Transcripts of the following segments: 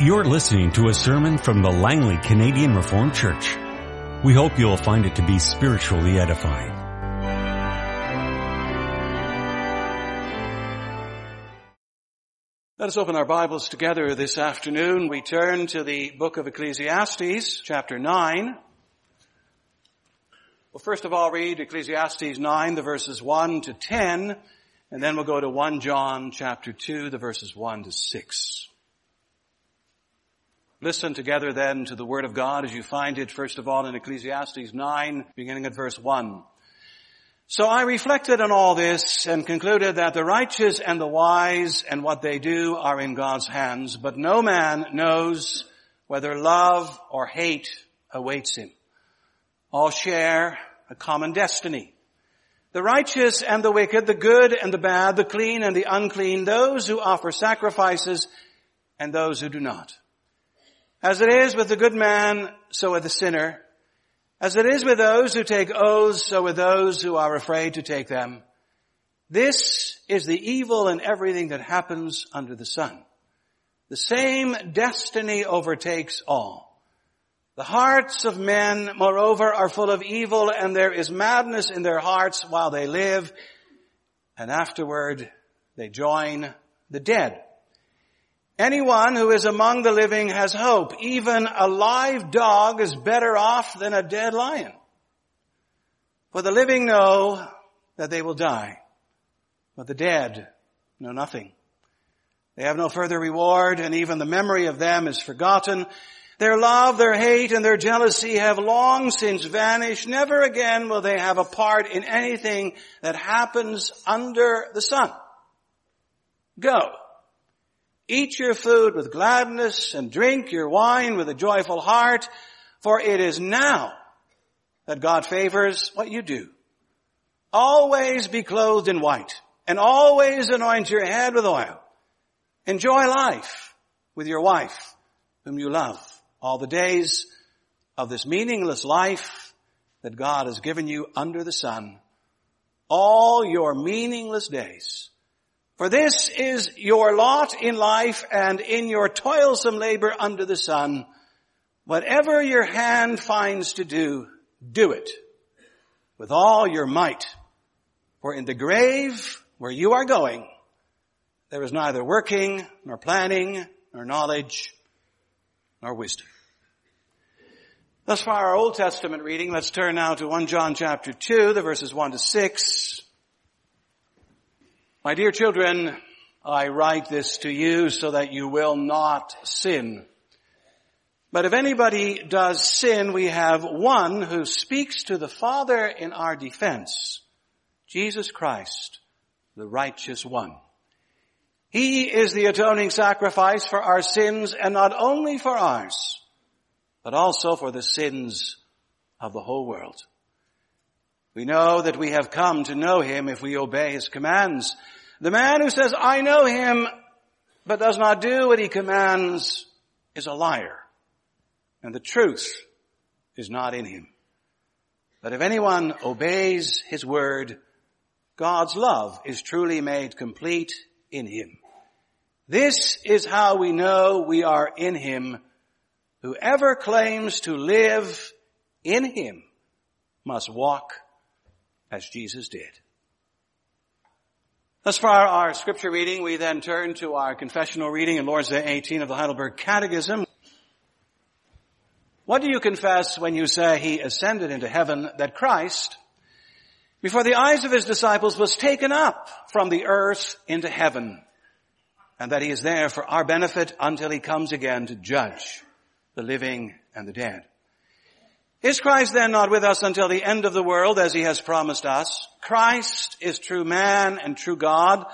You're listening to a sermon from the Langley Canadian Reformed Church. We hope you'll find it to be spiritually edifying. Let us open our Bibles together this afternoon. We turn to the book of Ecclesiastes, chapter 9. We'll first of all read Ecclesiastes 9, the verses 1 to 10, and then we'll go to 1 John chapter 2, the verses 1 to 6. Listen together then to the Word of God as you find it first of all in Ecclesiastes 9, beginning at verse 1. So I reflected on all this and concluded that the righteous and the wise and what they do are in God's hands, but no man knows whether love or hate awaits him. All share a common destiny. The righteous and the wicked, the good and the bad, the clean and the unclean, those who offer sacrifices and those who do not. As it is with the good man, so with the sinner. As it is with those who take oaths, so with those who are afraid to take them. This is the evil in everything that happens under the sun. The same destiny overtakes all. The hearts of men, moreover, are full of evil and there is madness in their hearts while they live and afterward they join the dead. Anyone who is among the living has hope. Even a live dog is better off than a dead lion. For the living know that they will die, but the dead know nothing. They have no further reward and even the memory of them is forgotten. Their love, their hate, and their jealousy have long since vanished. Never again will they have a part in anything that happens under the sun. Go. Eat your food with gladness and drink your wine with a joyful heart, for it is now that God favors what you do. Always be clothed in white and always anoint your head with oil. Enjoy life with your wife whom you love all the days of this meaningless life that God has given you under the sun. All your meaningless days for this is your lot in life and in your toilsome labor under the sun. Whatever your hand finds to do, do it with all your might. For in the grave where you are going, there is neither working, nor planning, nor knowledge, nor wisdom. Thus far our Old Testament reading. Let's turn now to 1 John chapter 2, the verses 1 to 6. My dear children, I write this to you so that you will not sin. But if anybody does sin, we have one who speaks to the Father in our defense, Jesus Christ, the righteous one. He is the atoning sacrifice for our sins and not only for ours, but also for the sins of the whole world. We know that we have come to know Him if we obey His commands. The man who says, I know Him, but does not do what He commands is a liar. And the truth is not in him. But if anyone obeys His word, God's love is truly made complete in Him. This is how we know we are in Him. Whoever claims to live in Him must walk as Jesus did. Thus far our scripture reading, we then turn to our confessional reading in Lord's Day 18 of the Heidelberg Catechism. What do you confess when you say he ascended into heaven that Christ, before the eyes of his disciples, was taken up from the earth into heaven and that he is there for our benefit until he comes again to judge the living and the dead? Is Christ then not with us until the end of the world as he has promised us? Christ is true man and true God.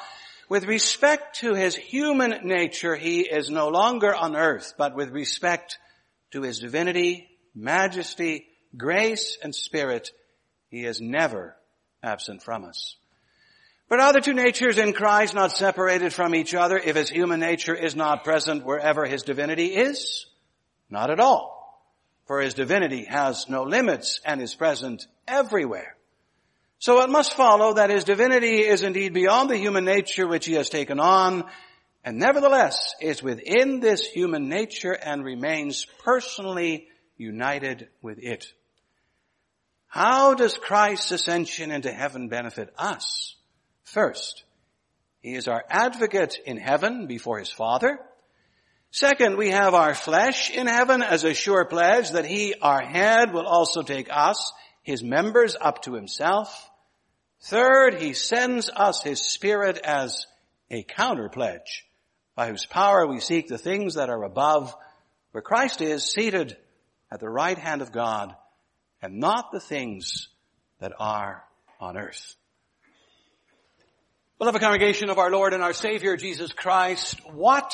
With respect to his human nature, he is no longer on earth, but with respect to his divinity, majesty, grace, and spirit, he is never absent from us. But are the two natures in Christ not separated from each other if his human nature is not present wherever his divinity is? Not at all for his divinity has no limits and is present everywhere. So it must follow that his divinity is indeed beyond the human nature which he has taken on, and nevertheless is within this human nature and remains personally united with it. How does Christ's ascension into heaven benefit us? First, He is our advocate in heaven before His Father. Second, we have our flesh in heaven as a sure pledge that He, our head, will also take us, His members, up to Himself. Third, He sends us His Spirit as a counter pledge by whose power we seek the things that are above, where Christ is seated at the right hand of God, and not the things that are on earth. Beloved congregation of our Lord and our Savior Jesus Christ, what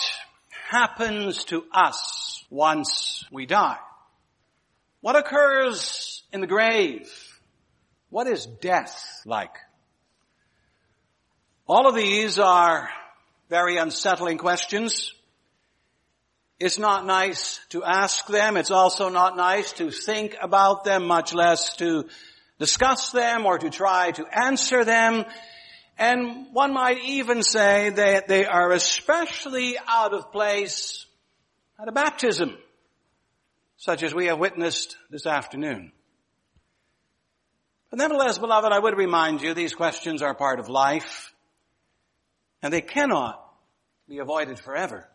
happens to us once we die? What occurs in the grave? What is death like? All of these are very unsettling questions. It's not nice to ask them. It's also not nice to think about them, much less to discuss them or to try to answer them. And one might even say that they are especially out of place at a baptism, such as we have witnessed this afternoon. But nevertheless, beloved, I would remind you these questions are part of life, and they cannot be avoided forever.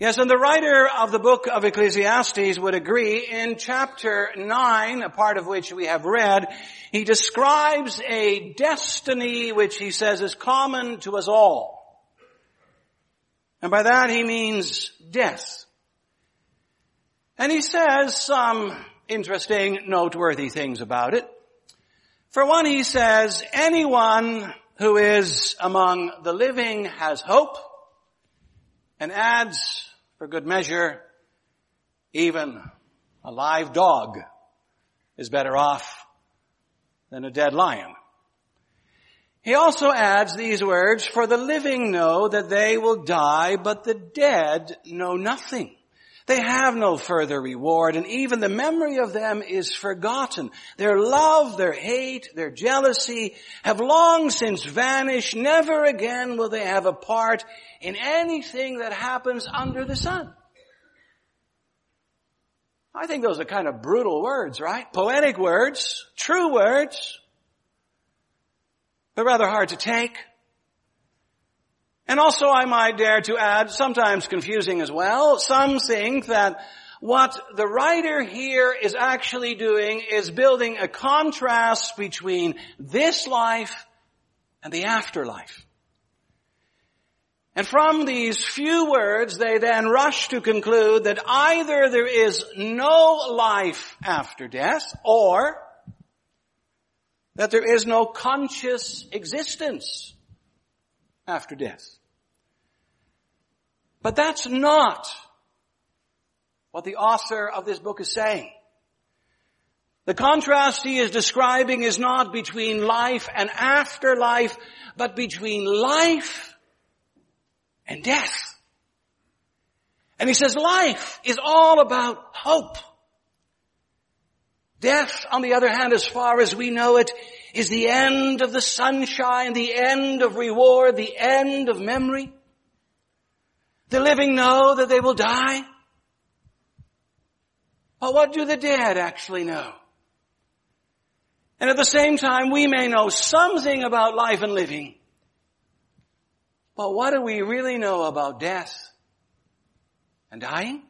Yes, and the writer of the book of Ecclesiastes would agree in chapter 9, a part of which we have read, he describes a destiny which he says is common to us all. And by that he means death. And he says some interesting, noteworthy things about it. For one, he says, anyone who is among the living has hope and adds for good measure, even a live dog is better off than a dead lion. He also adds these words, for the living know that they will die, but the dead know nothing. They have no further reward and even the memory of them is forgotten. Their love, their hate, their jealousy have long since vanished. Never again will they have a part in anything that happens under the sun. I think those are kind of brutal words, right? Poetic words, true words, but rather hard to take. And also I might dare to add, sometimes confusing as well, some think that what the writer here is actually doing is building a contrast between this life and the afterlife. And from these few words, they then rush to conclude that either there is no life after death, or that there is no conscious existence after death. But that's not what the author of this book is saying. The contrast he is describing is not between life and afterlife, but between life and death. And he says life is all about hope. Death, on the other hand, as far as we know it, is the end of the sunshine, the end of reward, the end of memory. The living know that they will die. But what do the dead actually know? And at the same time, we may know something about life and living. But what do we really know about death and dying?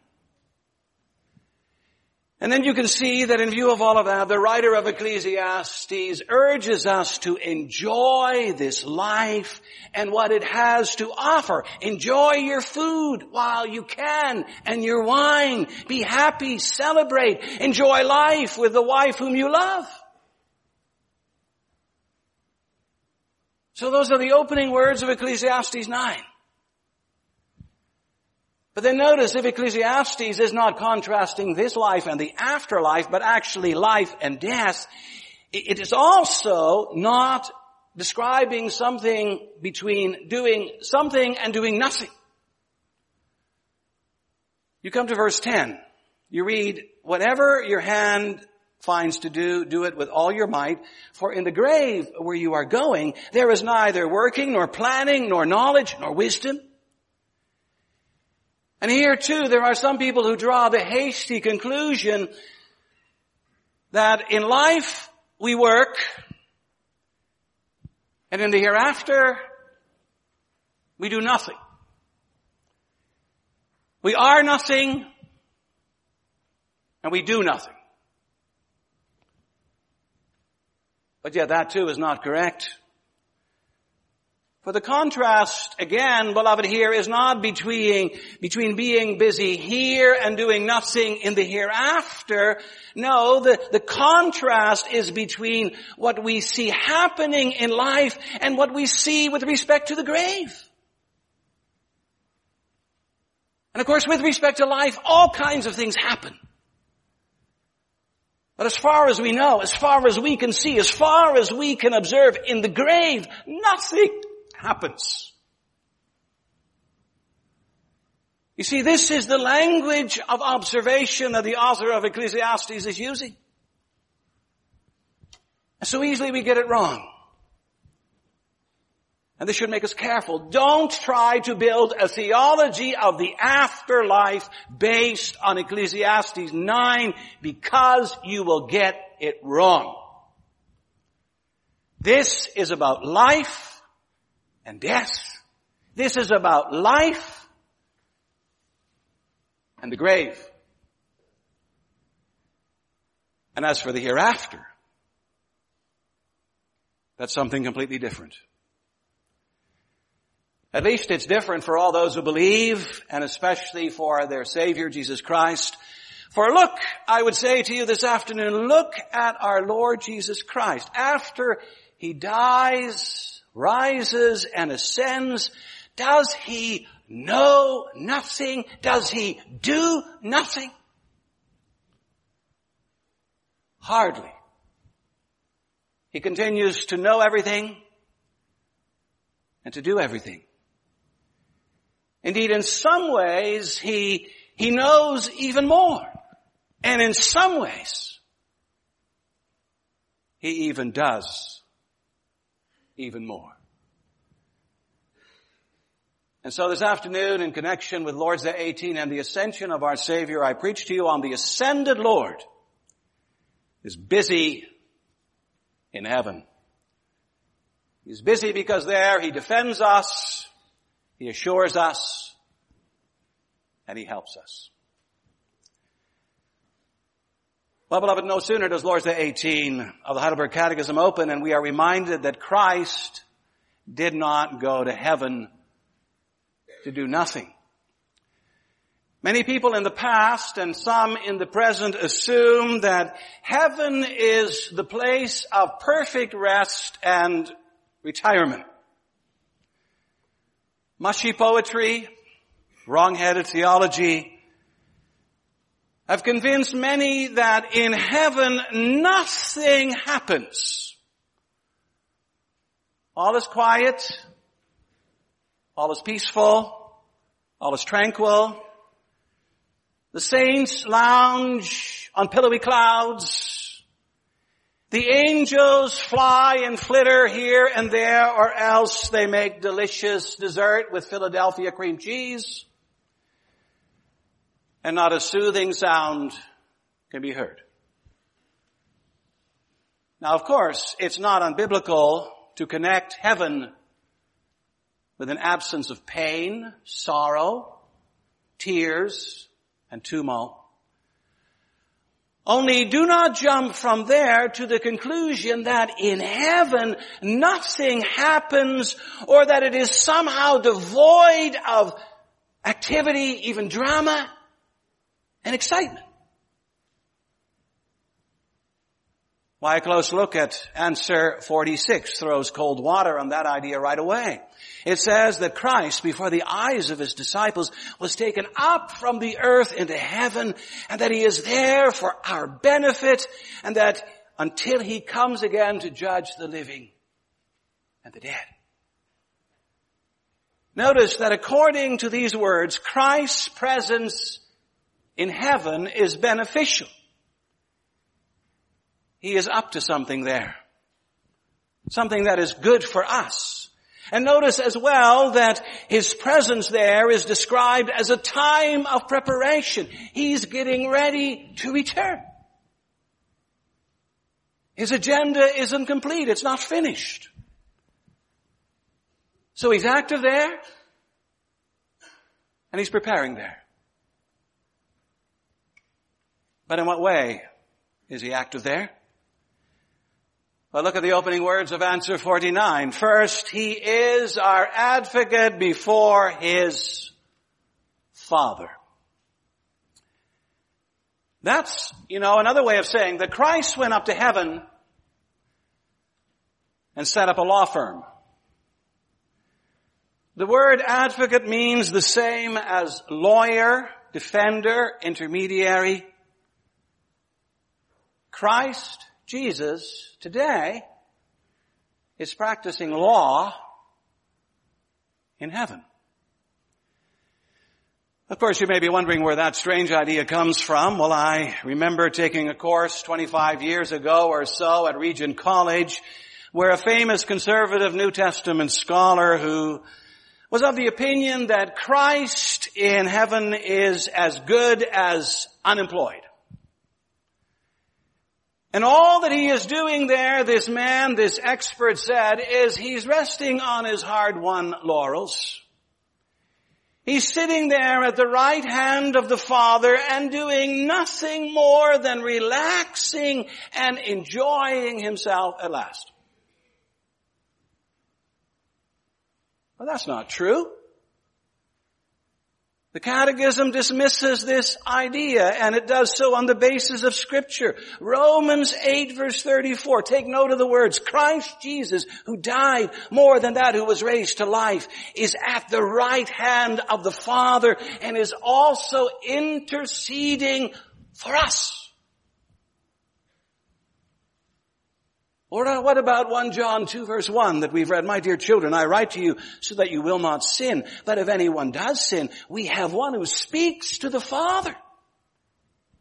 And then you can see that in view of all of that, the writer of Ecclesiastes urges us to enjoy this life and what it has to offer. Enjoy your food while you can and your wine. Be happy, celebrate, enjoy life with the wife whom you love. So those are the opening words of Ecclesiastes 9. But then notice if Ecclesiastes is not contrasting this life and the afterlife, but actually life and death, it is also not describing something between doing something and doing nothing. You come to verse 10. You read, whatever your hand finds to do, do it with all your might. For in the grave where you are going, there is neither working, nor planning, nor knowledge, nor wisdom. And here too, there are some people who draw the hasty conclusion that in life we work and in the hereafter we do nothing. We are nothing and we do nothing. But yet that too is not correct. For the contrast, again, beloved, here is not between, between being busy here and doing nothing in the hereafter. No, the, the contrast is between what we see happening in life and what we see with respect to the grave. And of course, with respect to life, all kinds of things happen. But as far as we know, as far as we can see, as far as we can observe in the grave, nothing happens. You see, this is the language of observation that the author of Ecclesiastes is using. And so easily we get it wrong. And this should make us careful. Don't try to build a theology of the afterlife based on Ecclesiastes 9 because you will get it wrong. This is about life and death. This is about life and the grave. And as for the hereafter, that's something completely different. At least it's different for all those who believe, and especially for their Savior, Jesus Christ. For look, I would say to you this afternoon, look at our Lord Jesus Christ. After He dies rises and ascends, does he know nothing? Does he do nothing? Hardly. He continues to know everything and to do everything. Indeed, in some ways, he, he knows even more. And in some ways, he even does even more. And so this afternoon, in connection with Lord's Day 18 and the ascension of our Savior, I preach to you on the ascended Lord is busy in heaven. He's busy because there he defends us, he assures us, and he helps us. Well, beloved, no sooner does Lord's Day 18 of the Heidelberg Catechism open and we are reminded that Christ did not go to heaven to do nothing. Many people in the past and some in the present assume that heaven is the place of perfect rest and retirement. Mushy poetry, wrong-headed theology, have convinced many that in heaven nothing happens. All is quiet, all is peaceful, all is tranquil. The saints lounge on pillowy clouds. The angels fly and flitter here and there or else they make delicious dessert with Philadelphia cream cheese and not a soothing sound can be heard. Now of course, it's not unbiblical to connect heaven with an absence of pain, sorrow, tears, and tumult. Only do not jump from there to the conclusion that in heaven nothing happens or that it is somehow devoid of activity, even drama and excitement. Why a close look at answer 46 throws cold water on that idea right away. It says that Christ, before the eyes of his disciples, was taken up from the earth into heaven, and that he is there for our benefit, and that until he comes again to judge the living and the dead. Notice that according to these words, Christ's presence in heaven is beneficial. He is up to something there. Something that is good for us. And notice as well that his presence there is described as a time of preparation. He's getting ready to return. His agenda isn't complete. It's not finished. So he's active there and he's preparing there. But in what way is he active there? Well, look at the opening words of answer 49. First, he is our advocate before his Father. That's, you know, another way of saying that Christ went up to heaven and set up a law firm. The word advocate means the same as lawyer, defender, intermediary. Christ, Jesus, today is practicing law in heaven. Of course, you may be wondering where that strange idea comes from. Well, I remember taking a course 25 years ago or so at Regent College where a famous conservative New Testament scholar who was of the opinion that Christ in heaven is as good as unemployed. And all that he is doing there, this man, this expert said, is he's resting on his hard-won laurels. He's sitting there at the right hand of the Father and doing nothing more than relaxing and enjoying himself at last. Well, that's not true. The Catechism dismisses this idea and it does so on the basis of scripture. Romans 8 verse 34. Take note of the words. Christ Jesus, who died more than that who was raised to life, is at the right hand of the Father and is also interceding for us. Or uh, what about 1 John 2 verse 1 that we've read, My dear children, I write to you so that you will not sin. But if anyone does sin, we have one who speaks to the Father.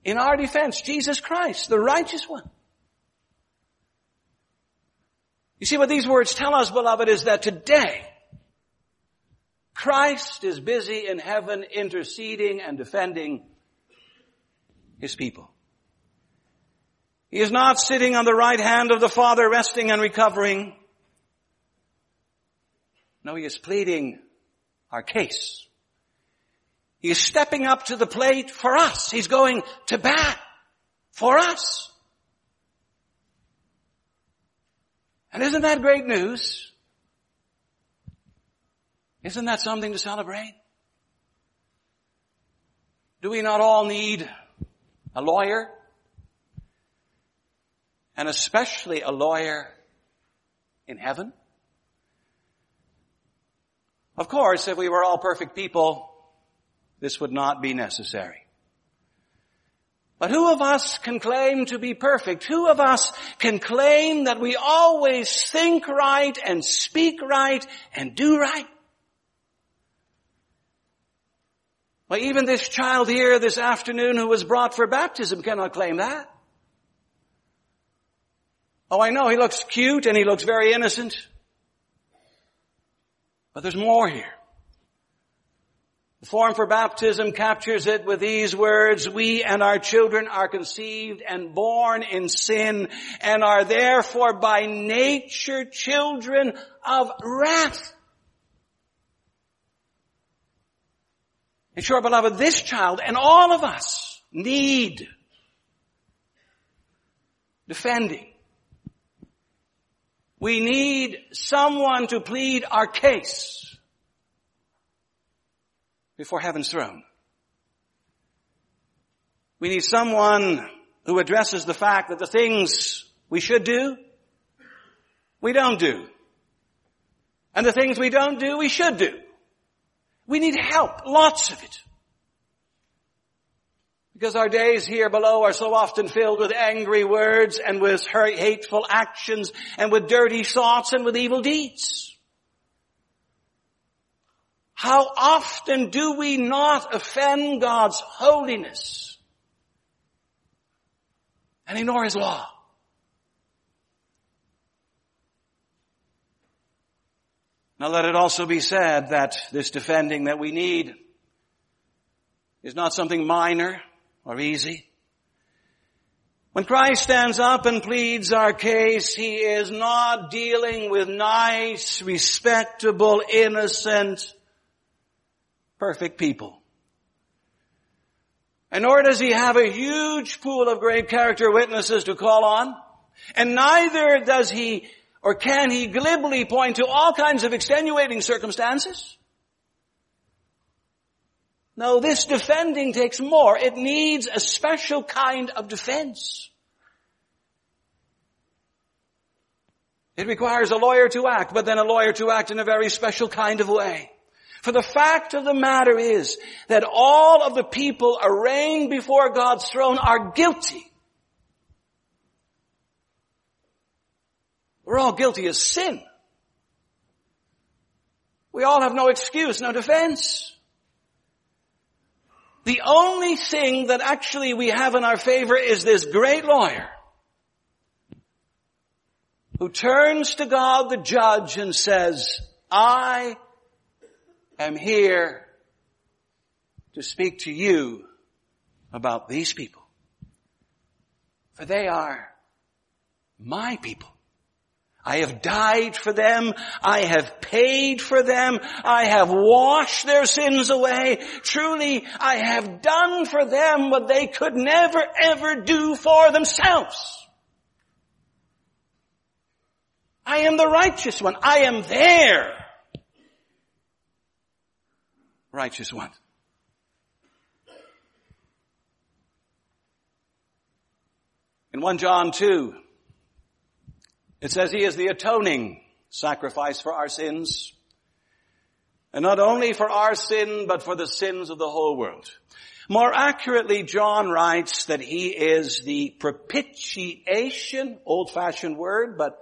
In our defense, Jesus Christ, the righteous one. You see what these words tell us, beloved, is that today, Christ is busy in heaven interceding and defending His people. He is not sitting on the right hand of the Father resting and recovering. No, he is pleading our case. He is stepping up to the plate for us. He's going to bat for us. And isn't that great news? Isn't that something to celebrate? Do we not all need a lawyer? And especially a lawyer in heaven? Of course, if we were all perfect people, this would not be necessary. But who of us can claim to be perfect? Who of us can claim that we always think right and speak right and do right? Well, even this child here this afternoon who was brought for baptism cannot claim that. Oh, I know he looks cute and he looks very innocent. But there's more here. The form for baptism captures it with these words, we and our children are conceived and born in sin and are therefore by nature children of wrath. And sure, beloved, this child and all of us need defending. We need someone to plead our case before heaven's throne. We need someone who addresses the fact that the things we should do, we don't do. And the things we don't do, we should do. We need help, lots of it. Because our days here below are so often filled with angry words and with hateful actions and with dirty thoughts and with evil deeds. How often do we not offend God's holiness and ignore His law? Now let it also be said that this defending that we need is not something minor or easy. When Christ stands up and pleads our case, He is not dealing with nice, respectable, innocent, perfect people. And nor does He have a huge pool of great character witnesses to call on. And neither does He or can He glibly point to all kinds of extenuating circumstances. No, this defending takes more. It needs a special kind of defense. It requires a lawyer to act, but then a lawyer to act in a very special kind of way. For the fact of the matter is that all of the people arraigned before God's throne are guilty. We're all guilty of sin. We all have no excuse, no defense. The only thing that actually we have in our favor is this great lawyer who turns to God the judge and says, I am here to speak to you about these people. For they are my people. I have died for them. I have paid for them. I have washed their sins away. Truly, I have done for them what they could never ever do for themselves. I am the righteous one. I am there. Righteous one. In 1 John 2, it says he is the atoning sacrifice for our sins. And not only for our sin, but for the sins of the whole world. More accurately, John writes that he is the propitiation, old-fashioned word, but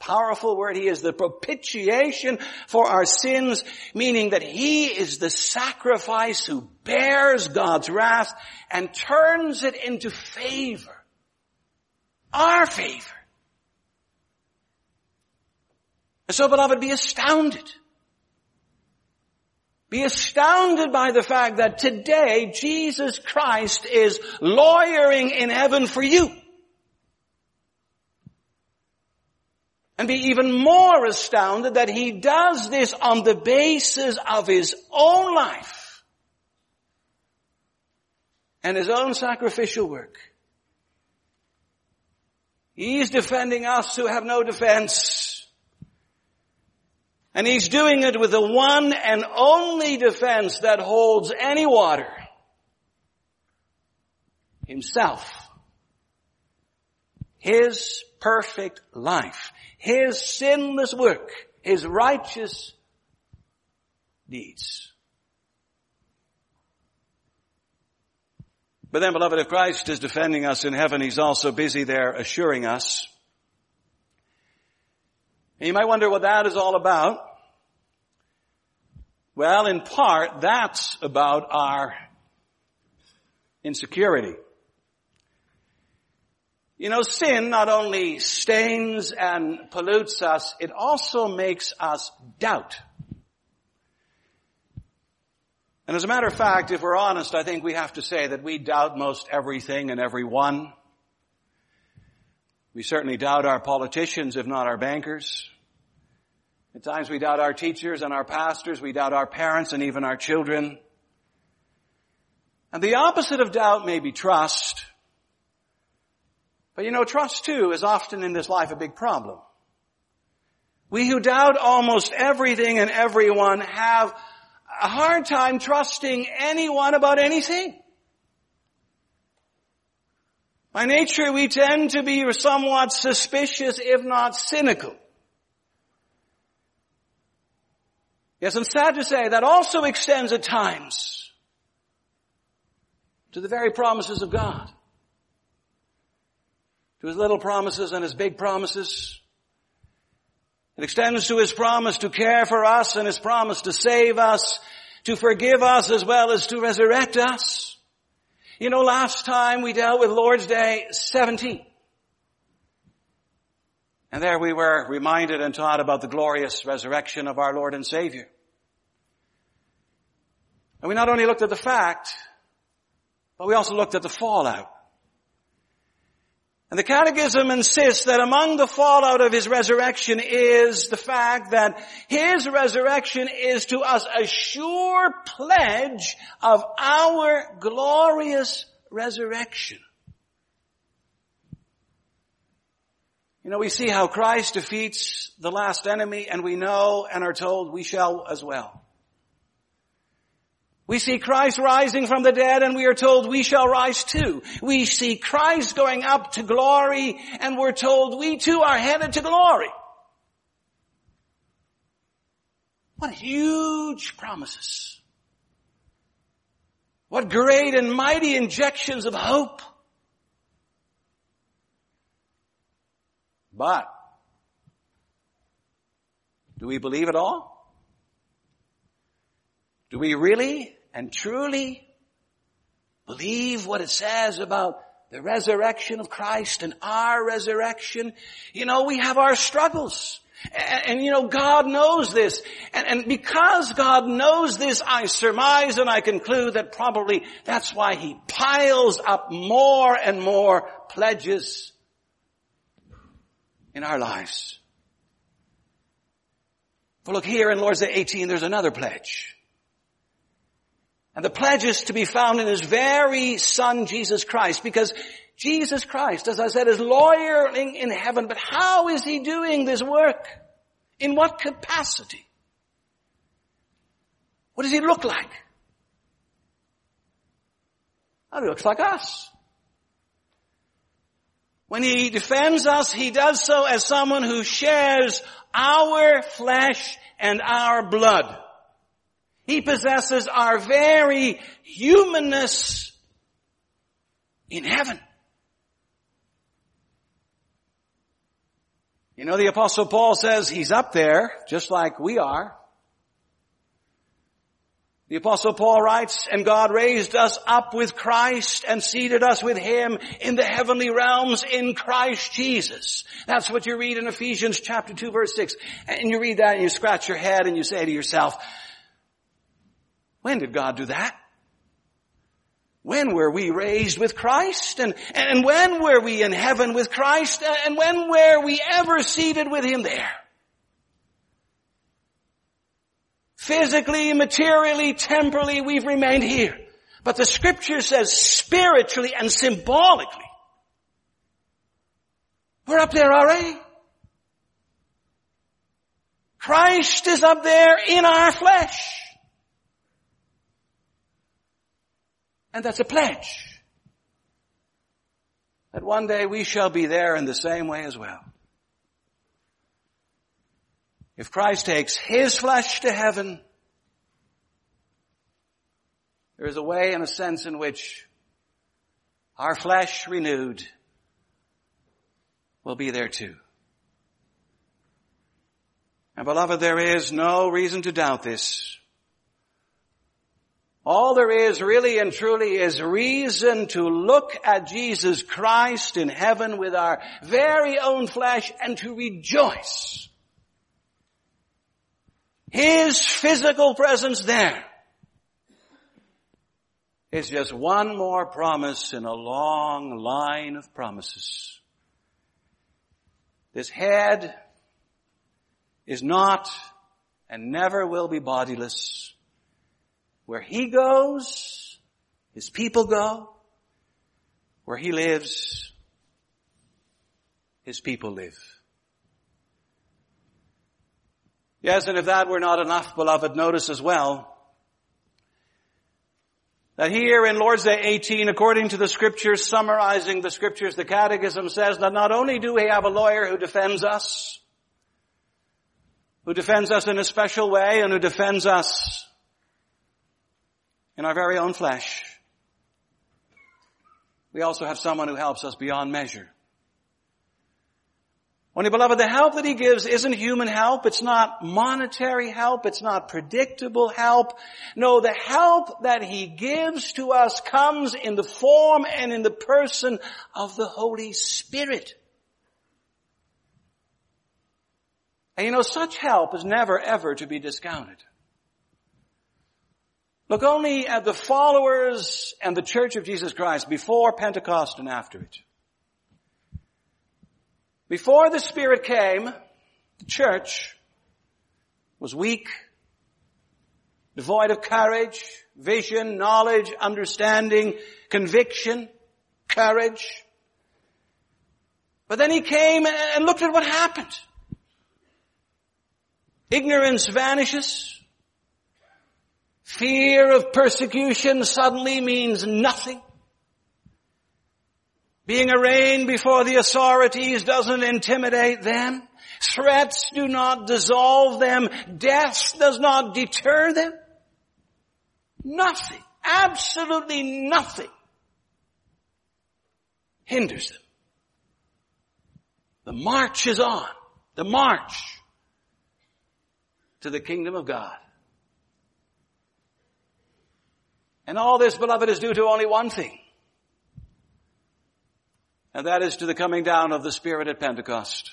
powerful word. He is the propitiation for our sins, meaning that He is the sacrifice who bears God's wrath and turns it into favor. Our favor. And so beloved, be astounded. Be astounded by the fact that today Jesus Christ is lawyering in heaven for you. And be even more astounded that he does this on the basis of his own life and his own sacrificial work. He's defending us who have no defense. And he's doing it with the one and only defense that holds any water. Himself. His perfect life. His sinless work. His righteous deeds. But then beloved, if Christ is defending us in heaven, He's also busy there assuring us. And you might wonder what that is all about. Well, in part, that's about our insecurity. You know, sin not only stains and pollutes us, it also makes us doubt. And as a matter of fact, if we're honest, I think we have to say that we doubt most everything and everyone. We certainly doubt our politicians, if not our bankers. At times we doubt our teachers and our pastors. We doubt our parents and even our children. And the opposite of doubt may be trust. But you know, trust too is often in this life a big problem. We who doubt almost everything and everyone have a hard time trusting anyone about anything. By nature, we tend to be somewhat suspicious, if not cynical. Yes, I'm sad to say that also extends at times to the very promises of God to his little promises and his big promises. It extends to his promise to care for us and his promise to save us, to forgive us as well as to resurrect us. You know, last time we dealt with Lord's Day 17. And there we were reminded and taught about the glorious resurrection of our Lord and Savior. And we not only looked at the fact, but we also looked at the fallout. And the Catechism insists that among the fallout of His resurrection is the fact that His resurrection is to us a sure pledge of our glorious resurrection. You know, we see how Christ defeats the last enemy and we know and are told we shall as well. We see Christ rising from the dead and we are told we shall rise too. We see Christ going up to glory and we're told we too are headed to glory. What huge promises. What great and mighty injections of hope. But, do we believe it all? Do we really and truly believe what it says about the resurrection of Christ and our resurrection? You know, we have our struggles. And, and, you know, God knows this. And, and because God knows this, I surmise and I conclude that probably that's why He piles up more and more pledges in our lives. For look here in Lord's Day 18, there's another pledge. And the pledge is to be found in His very Son, Jesus Christ, because Jesus Christ, as I said, is lawyering in heaven, but how is He doing this work? In what capacity? What does He look like? Well, he looks like us. When he defends us, he does so as someone who shares our flesh and our blood. He possesses our very humanness in heaven. You know, the apostle Paul says he's up there, just like we are. The apostle Paul writes, and God raised us up with Christ and seated us with Him in the heavenly realms in Christ Jesus. That's what you read in Ephesians chapter 2 verse 6. And you read that and you scratch your head and you say to yourself, when did God do that? When were we raised with Christ? And, and when were we in heaven with Christ? And when were we ever seated with Him there? Physically, materially, temporally, we've remained here. But the scripture says spiritually and symbolically, we're up there already. Christ is up there in our flesh. And that's a pledge. That one day we shall be there in the same way as well. If Christ takes His flesh to heaven, there is a way and a sense in which our flesh renewed will be there too. And beloved, there is no reason to doubt this. All there is really and truly is reason to look at Jesus Christ in heaven with our very own flesh and to rejoice his physical presence there is just one more promise in a long line of promises. This head is not and never will be bodiless. Where he goes, his people go. Where he lives, his people live. Yes, and if that were not enough, beloved, notice as well that here in Lord's Day 18, according to the scriptures, summarizing the scriptures, the catechism says that not only do we have a lawyer who defends us, who defends us in a special way and who defends us in our very own flesh, we also have someone who helps us beyond measure. Only beloved, the help that he gives isn't human help. It's not monetary help. It's not predictable help. No, the help that he gives to us comes in the form and in the person of the Holy Spirit. And you know, such help is never ever to be discounted. Look only at the followers and the church of Jesus Christ before Pentecost and after it. Before the Spirit came, the church was weak, devoid of courage, vision, knowledge, understanding, conviction, courage. But then he came and looked at what happened. Ignorance vanishes. Fear of persecution suddenly means nothing. Being arraigned before the authorities doesn't intimidate them. Threats do not dissolve them. Death does not deter them. Nothing, absolutely nothing hinders them. The march is on. The march to the kingdom of God. And all this, beloved, is due to only one thing. And that is to the coming down of the Spirit at Pentecost.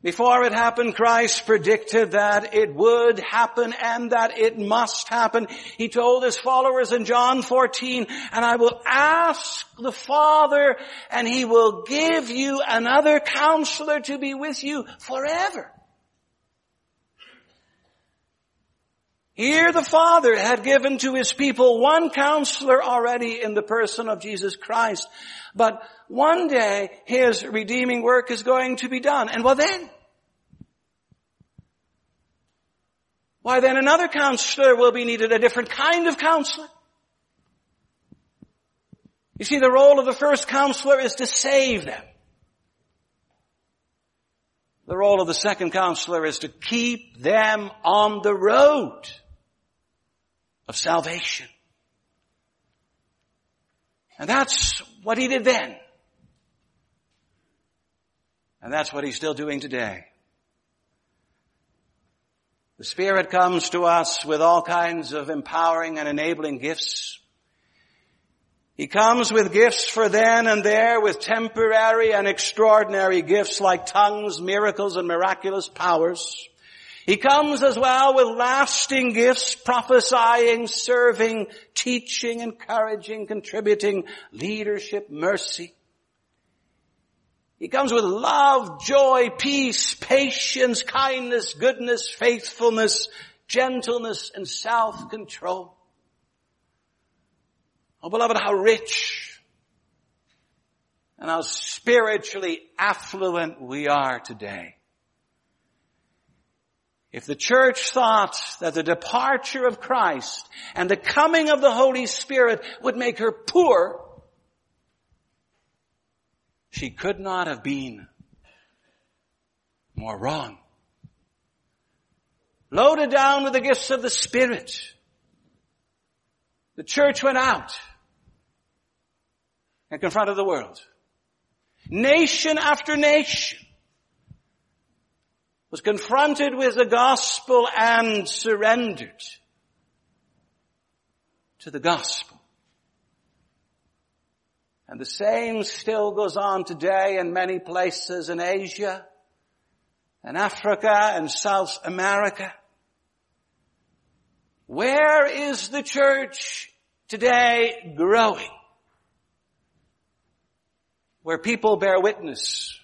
Before it happened, Christ predicted that it would happen and that it must happen. He told his followers in John 14, and I will ask the Father and he will give you another counselor to be with you forever. Here the Father had given to His people one counselor already in the person of Jesus Christ. But one day His redeeming work is going to be done. And what then? Why then another counselor will be needed, a different kind of counselor. You see, the role of the first counselor is to save them. The role of the second counselor is to keep them on the road of salvation. And that's what he did then. And that's what he's still doing today. The Spirit comes to us with all kinds of empowering and enabling gifts. He comes with gifts for then and there with temporary and extraordinary gifts like tongues, miracles, and miraculous powers. He comes as well with lasting gifts, prophesying, serving, teaching, encouraging, contributing, leadership, mercy. He comes with love, joy, peace, patience, kindness, goodness, faithfulness, gentleness, and self-control. Oh beloved, how rich and how spiritually affluent we are today. If the church thought that the departure of Christ and the coming of the Holy Spirit would make her poor, she could not have been more wrong. Loaded down with the gifts of the Spirit, the church went out and confronted the world. Nation after nation was confronted with the gospel and surrendered to the gospel. And the same still goes on today in many places in Asia and Africa and South America. Where is the church today growing? Where people bear witness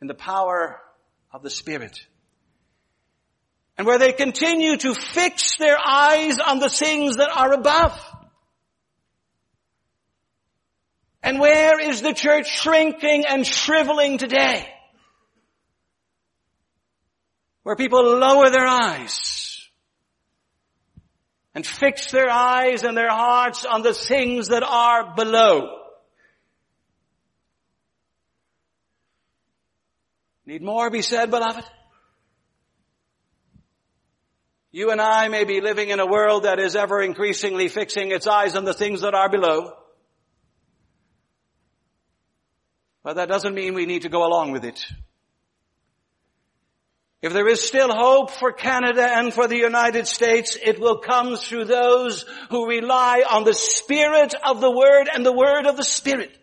in the power of the Spirit. And where they continue to fix their eyes on the things that are above. And where is the church shrinking and shriveling today? Where people lower their eyes and fix their eyes and their hearts on the things that are below. Need more be said, beloved? You and I may be living in a world that is ever increasingly fixing its eyes on the things that are below. But that doesn't mean we need to go along with it. If there is still hope for Canada and for the United States, it will come through those who rely on the Spirit of the Word and the Word of the Spirit.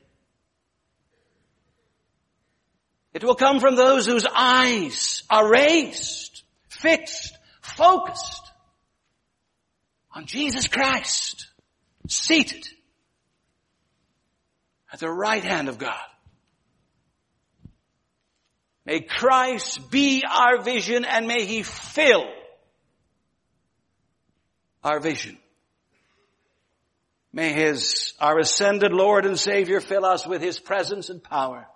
It will come from those whose eyes are raised, fixed, focused on Jesus Christ, seated at the right hand of God. May Christ be our vision and may He fill our vision. May His, our ascended Lord and Savior fill us with His presence and power.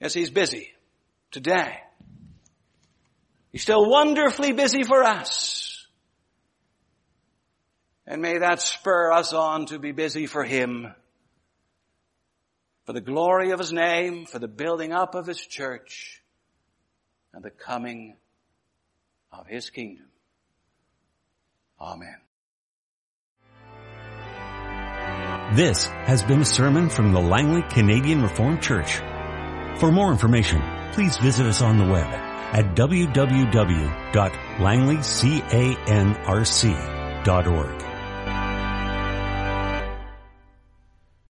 Yes, He's busy today. He's still wonderfully busy for us. And may that spur us on to be busy for Him for the glory of His name, for the building up of His church, and the coming of His kingdom. Amen. This has been a sermon from the Langley Canadian Reformed Church. For more information, please visit us on the web at www.langleycanrc.org.